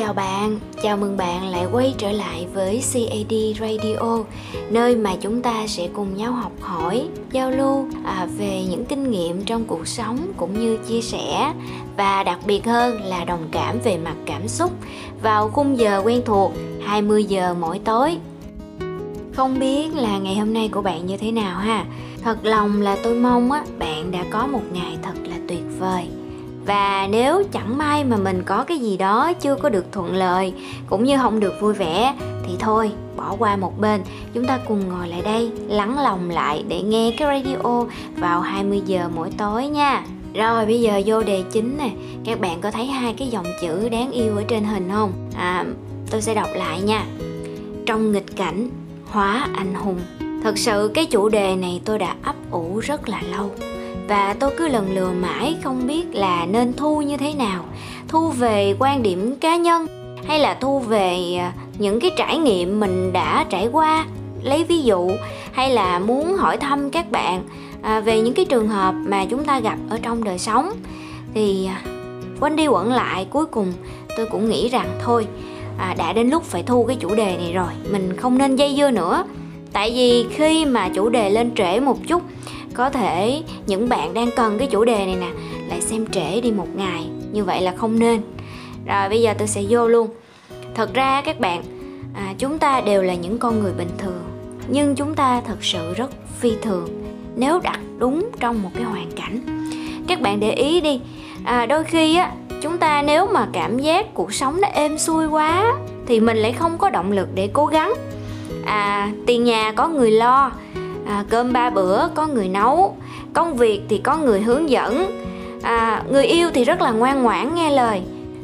chào bạn, chào mừng bạn lại quay trở lại với CAD Radio, nơi mà chúng ta sẽ cùng nhau học hỏi, giao lưu à, về những kinh nghiệm trong cuộc sống cũng như chia sẻ và đặc biệt hơn là đồng cảm về mặt cảm xúc vào khung giờ quen thuộc 20 giờ mỗi tối. Không biết là ngày hôm nay của bạn như thế nào ha? Thật lòng là tôi mong á bạn đã có một ngày thật là tuyệt vời và nếu chẳng may mà mình có cái gì đó chưa có được thuận lợi, cũng như không được vui vẻ, thì thôi, bỏ qua một bên. Chúng ta cùng ngồi lại đây, lắng lòng lại để nghe cái radio vào 20 giờ mỗi tối nha. Rồi, bây giờ vô đề chính nè. Các bạn có thấy hai cái dòng chữ đáng yêu ở trên hình không? À tôi sẽ đọc lại nha. Trong nghịch cảnh, hóa anh hùng. Thật sự cái chủ đề này tôi đã ấp ủ rất là lâu và tôi cứ lần lừa mãi không biết là nên thu như thế nào. Thu về quan điểm cá nhân hay là thu về à, những cái trải nghiệm mình đã trải qua? Lấy ví dụ hay là muốn hỏi thăm các bạn à, về những cái trường hợp mà chúng ta gặp ở trong đời sống? Thì à, quanh đi quẩn lại cuối cùng tôi cũng nghĩ rằng thôi à, đã đến lúc phải thu cái chủ đề này rồi mình không nên dây dưa nữa. Tại vì khi mà chủ đề lên trễ một chút có thể những bạn đang cần cái chủ đề này nè lại xem trễ đi một ngày như vậy là không nên. Rồi bây giờ tôi sẽ vô luôn. Thật ra các bạn à, chúng ta đều là những con người bình thường nhưng chúng ta thật sự rất phi thường nếu đặt đúng trong một cái hoàn cảnh. Các bạn để ý đi à, đôi khi á chúng ta nếu mà cảm giác cuộc sống nó êm xuôi quá thì mình lại không có động lực để cố gắng. À tiền nhà có người lo à, cơm ba bữa có người nấu công việc thì có người hướng dẫn. À, người yêu thì rất là ngoan ngoãn nghe lời.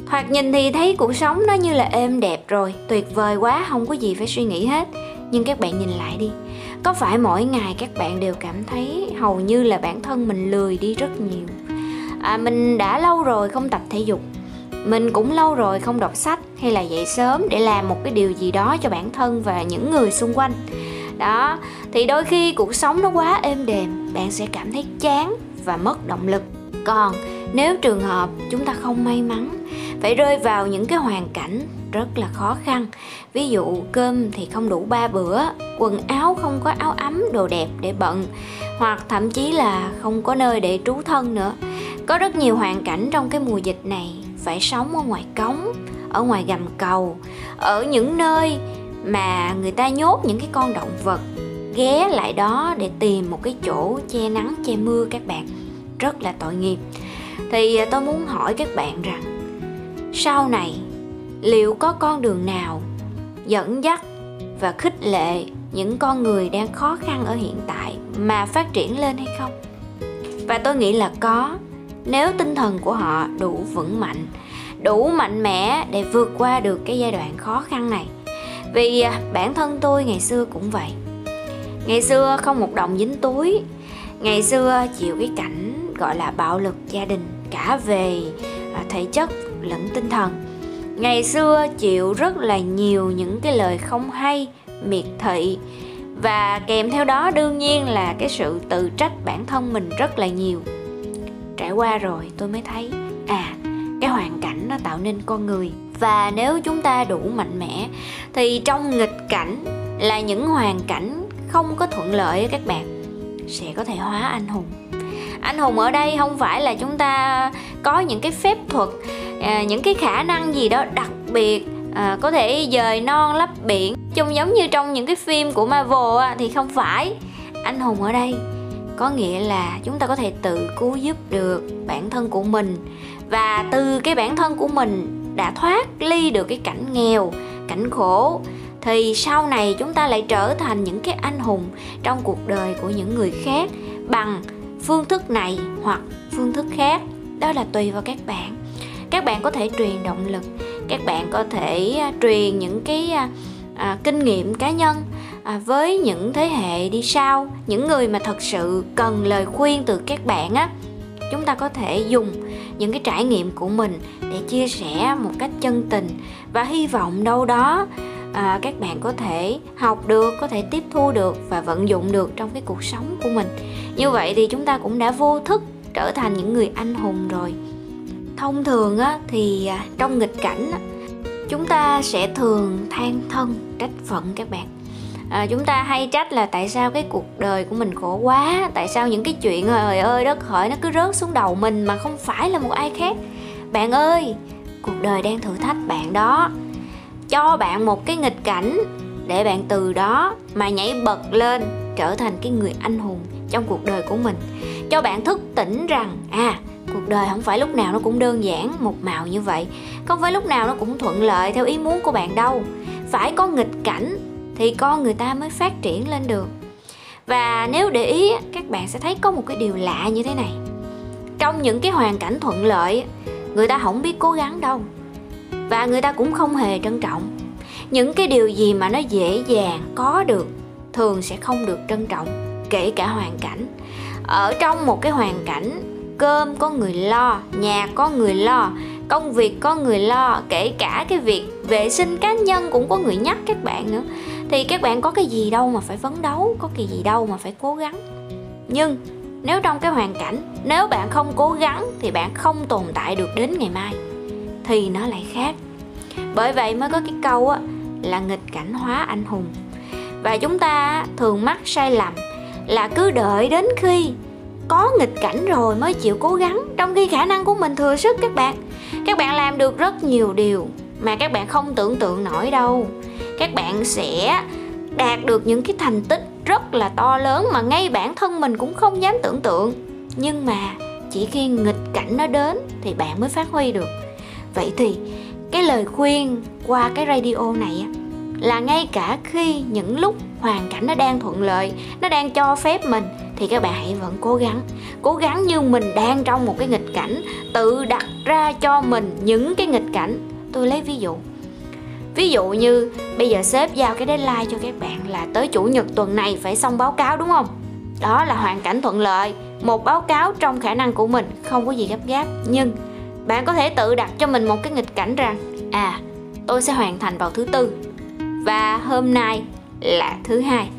Thoạt nhìn thì thấy cuộc sống nó như là êm đẹp rồi tuyệt vời quá không có gì phải suy nghĩ hết. Nhưng các bạn nhìn lại đi có phải mỗi ngày các bạn đều cảm thấy hầu như là bản thân mình lười đi rất nhiều? À, mình đã lâu rồi không tập thể dục. Mình cũng lâu rồi không đọc sách hay là dậy sớm để làm một cái điều gì đó cho bản thân và những người xung quanh đó, thì đôi khi cuộc sống nó quá êm đềm, bạn sẽ cảm thấy chán và mất động lực. Còn nếu trường hợp chúng ta không may mắn, phải rơi vào những cái hoàn cảnh rất là khó khăn, ví dụ cơm thì không đủ ba bữa, quần áo không có áo ấm, đồ đẹp để bận, hoặc thậm chí là không có nơi để trú thân nữa. Có rất nhiều hoàn cảnh trong cái mùa dịch này phải sống ở ngoài cống, ở ngoài gầm cầu, ở những nơi mà người ta nhốt những cái con động vật, ghé lại đó để tìm một cái chỗ che nắng, che mưa các bạn. Rất là tội nghiệp. Thì à, tôi muốn hỏi các bạn rằng, sau này liệu có con đường nào dẫn dắt và khích lệ những con người đang khó khăn ở hiện tại mà phát triển lên hay không? Và tôi nghĩ là có. Nếu tinh thần của họ đủ vững mạnh, đủ mạnh mẽ để vượt qua được cái giai đoạn khó khăn này vì à, bản thân tôi ngày xưa cũng vậy. Ngày xưa không một đồng dính túi. Ngày xưa chịu cái cảnh gọi là bạo lực gia đình cả về à, thể chất lẫn tinh thần. Ngày xưa chịu rất là nhiều những cái lời không hay, miệt thị. Và kèm theo đó đương nhiên là cái sự tự trách bản thân mình rất là nhiều. Trải qua rồi tôi mới thấy à cái hoàn cảnh nó tạo nên con người. Và nếu chúng ta đủ mạnh mẽ thì trong nghịch cảnh là những hoàn cảnh không có thuận lợi các bạn sẽ có thể hóa anh hùng. Anh hùng ở đây không phải là chúng ta có những cái phép thuật à, những cái khả năng gì đó đặc biệt à, có thể dời non lấp biển. Trông giống như trong những cái phim của Marvel thì không phải. Anh hùng ở đây có nghĩa là chúng ta có thể tự cứu giúp được bản thân của mình. Và từ cái bản thân của mình đã thoát ly được cái cảnh nghèo cảnh khổ thì sau này chúng ta lại trở thành những cái anh hùng trong cuộc đời của những người khác bằng phương thức này hoặc phương thức khác. Đó là tùy vào các bạn. Các bạn có thể truyền động lực các bạn có thể à, truyền những cái à, à, kinh nghiệm cá nhân à, với những thế hệ đi sau những người mà thật sự cần lời khuyên từ các bạn á chúng ta có thể dùng những cái trải nghiệm của mình để chia sẻ một cách chân tình. Và hy vọng đâu đó à, các bạn có thể học được có thể tiếp thu được và vận dụng được trong cái cuộc sống của mình. Như vậy thì chúng ta cũng đã vô thức trở thành những người anh hùng rồi. Thông thường á thì à, trong nghịch cảnh á, chúng ta sẽ thường than thân trách phận các bạn à, chúng ta hay trách là tại sao cái cuộc đời của mình khổ quá tại sao những cái chuyện ờ, trời ơi đất hỡi nó cứ rớt xuống đầu mình mà không phải là một ai khác. Bạn ơi cuộc đời đang thử thách bạn đó. Cho bạn một cái nghịch cảnh để bạn từ đó mà nhảy bật lên trở thành cái người anh hùng trong cuộc đời của mình. Cho bạn thức tỉnh rằng à cuộc đời không phải lúc nào nó cũng đơn giản một màu như vậy. Không phải lúc nào nó cũng thuận lợi theo ý muốn của bạn đâu. Phải có nghịch cảnh thì con người ta mới phát triển lên được. Và nếu để ý, các bạn sẽ thấy có một cái điều lạ như thế này. Trong những cái hoàn cảnh thuận lợi, người ta không biết cố gắng đâu. Và người ta cũng không hề trân trọng. Những cái điều gì mà nó dễ dàng, có được, thường sẽ không được trân trọng, kể cả hoàn cảnh. Ở trong một cái hoàn cảnh, cơm có người lo, nhà có người lo công việc có người lo, kể cả cái việc vệ sinh cá nhân cũng có người nhắc các bạn nữa. Thì các bạn có cái gì đâu mà phải phấn đấu, có cái gì đâu mà phải cố gắng. Nhưng nếu trong cái hoàn cảnh, nếu bạn không cố gắng thì bạn không tồn tại được đến ngày mai, thì nó lại khác. Bởi vậy mới có cái câu á là nghịch cảnh hóa anh hùng. Và chúng ta thường mắc sai lầm là cứ đợi đến khi có nghịch cảnh rồi mới chịu cố gắng, trong khi khả năng của mình thừa sức các bạn các bạn làm được rất nhiều điều mà các bạn không tưởng tượng nổi đâu. Các bạn sẽ đạt được những cái thành tích rất là to lớn mà ngay bản thân mình cũng không dám tưởng tượng. Nhưng mà chỉ khi nghịch cảnh nó đến thì bạn mới phát huy được. Vậy thì cái lời khuyên qua cái radio này là ngay cả khi những lúc hoàn cảnh nó đang thuận lợi, nó đang cho phép mình thì các bạn hãy vẫn cố gắng. Cố gắng như mình đang trong một cái nghịch cảnh, tự đặt ra cho mình những cái nghịch cảnh. Tôi lấy ví dụ. Ví dụ như bây giờ sếp giao cái deadline cho các bạn là tới chủ nhật tuần này phải xong báo cáo, đúng không? Đó là hoàn cảnh thuận lợi. Một báo cáo trong khả năng của mình, không có gì gấp gáp. Nhưng bạn có thể tự đặt cho mình một cái nghịch cảnh rằng à tôi sẽ hoàn thành vào thứ tư và hôm nay là thứ hai.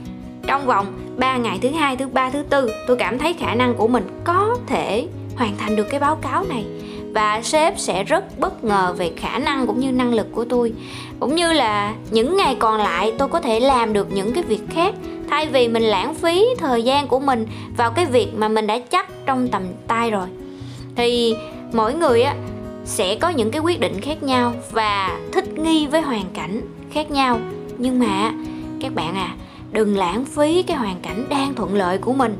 Trong vòng 3 ngày thứ hai, thứ ba, thứ tư, tôi cảm thấy khả năng của mình có thể hoàn thành được cái báo cáo này. Và sếp sẽ rất bất ngờ về khả năng cũng như năng lực của tôi. Cũng như là những ngày còn lại, tôi có thể làm được những cái việc khác. Thay vì mình lãng phí thời gian của mình vào cái việc mà mình đã chắc trong tầm tay rồi. Thì mỗi người á, sẽ có những cái quyết định khác nhau và thích nghi với hoàn cảnh khác nhau. Nhưng mà, các bạn à đừng lãng phí cái hoàn cảnh đang thuận lợi của mình.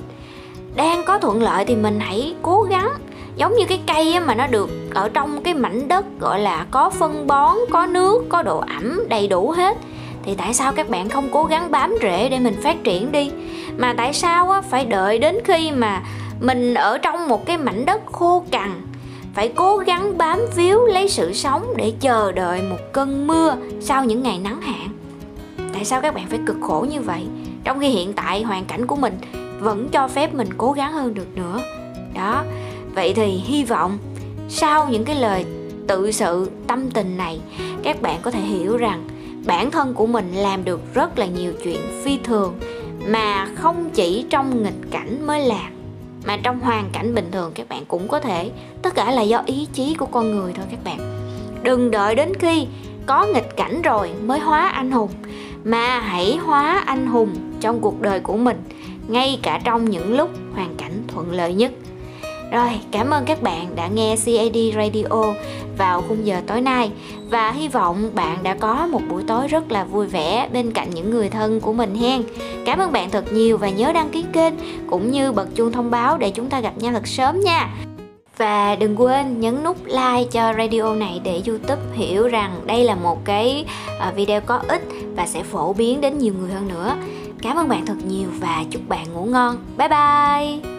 Đang có thuận lợi thì mình hãy cố gắng. Giống như cái cây mà nó được ở trong cái mảnh đất gọi là có phân bón, có nước, có độ ẩm đầy đủ hết. Thì tại sao các bạn không cố gắng bám rễ để mình phát triển đi? Mà tại sao phải đợi đến khi mà mình ở trong một cái mảnh đất khô cằn? Phải cố gắng bám víu lấy sự sống để chờ đợi một cơn mưa sau những ngày nắng hạn tại sao các bạn phải cực khổ như vậy? Trong khi hiện tại, hoàn cảnh của mình vẫn cho phép mình cố gắng hơn được nữa. Đó, vậy thì hy vọng sau những cái lời tự sự tâm tình này, các bạn có thể hiểu rằng bản thân của mình làm được rất là nhiều chuyện phi thường, mà không chỉ trong nghịch cảnh mới làm, mà trong hoàn cảnh bình thường các bạn cũng có thể, tất cả là do ý chí của con người thôi các bạn. Đừng đợi đến khi có nghịch cảnh rồi mới hóa anh hùng mà hãy hóa anh hùng trong cuộc đời của mình ngay cả trong những lúc hoàn cảnh thuận lợi nhất rồi, cảm ơn các bạn đã nghe CAD Radio vào khung giờ tối nay và hy vọng bạn đã có một buổi tối rất là vui vẻ bên cạnh những người thân của mình hen. Cảm ơn bạn thật nhiều và nhớ đăng ký kênh cũng như bật chuông thông báo để chúng ta gặp nhau thật sớm nha. Và đừng quên nhấn nút like cho radio này để YouTube hiểu rằng đây là một cái à, video có ích và sẽ phổ biến đến nhiều người hơn nữa. Cảm ơn bạn thật nhiều và chúc bạn ngủ ngon. Bye bye.